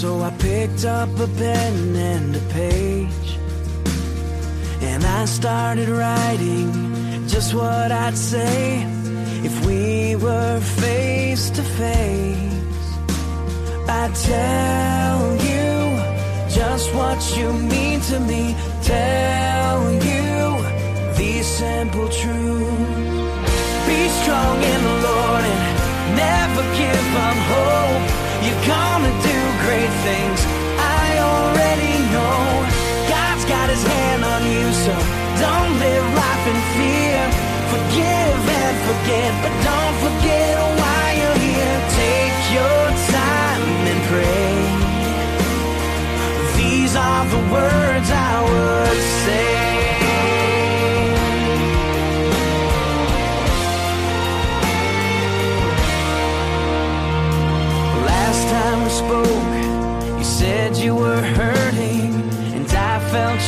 So I picked up a pen and a page. And I started writing just what I'd say if we were face to face. I'd tell you just what you mean to me. Tell you these simple truths. Be strong in the Lord and never give up hope. You're gonna things.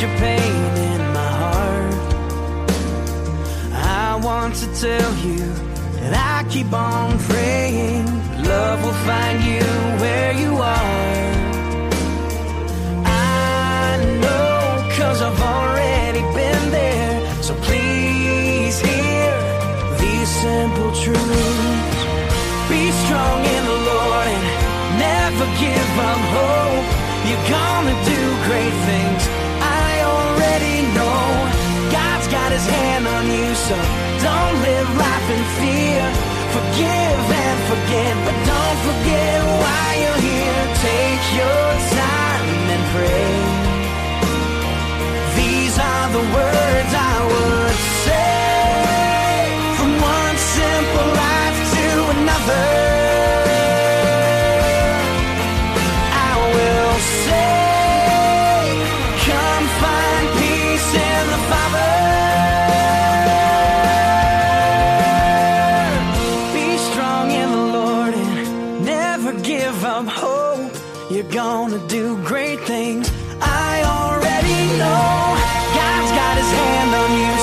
Your pain in my heart. I want to tell you that I keep on praying. Love will find you where you are. I know, cause I've already been there. So please hear these simple truths. Be strong in the Lord and never give up hope. You're gonna do great things. Don't live life in fear. Forgive and forget, but don't forget why you're here. Take your time and pray. These are the words I gonna do great things. I already know God's got his hand on you,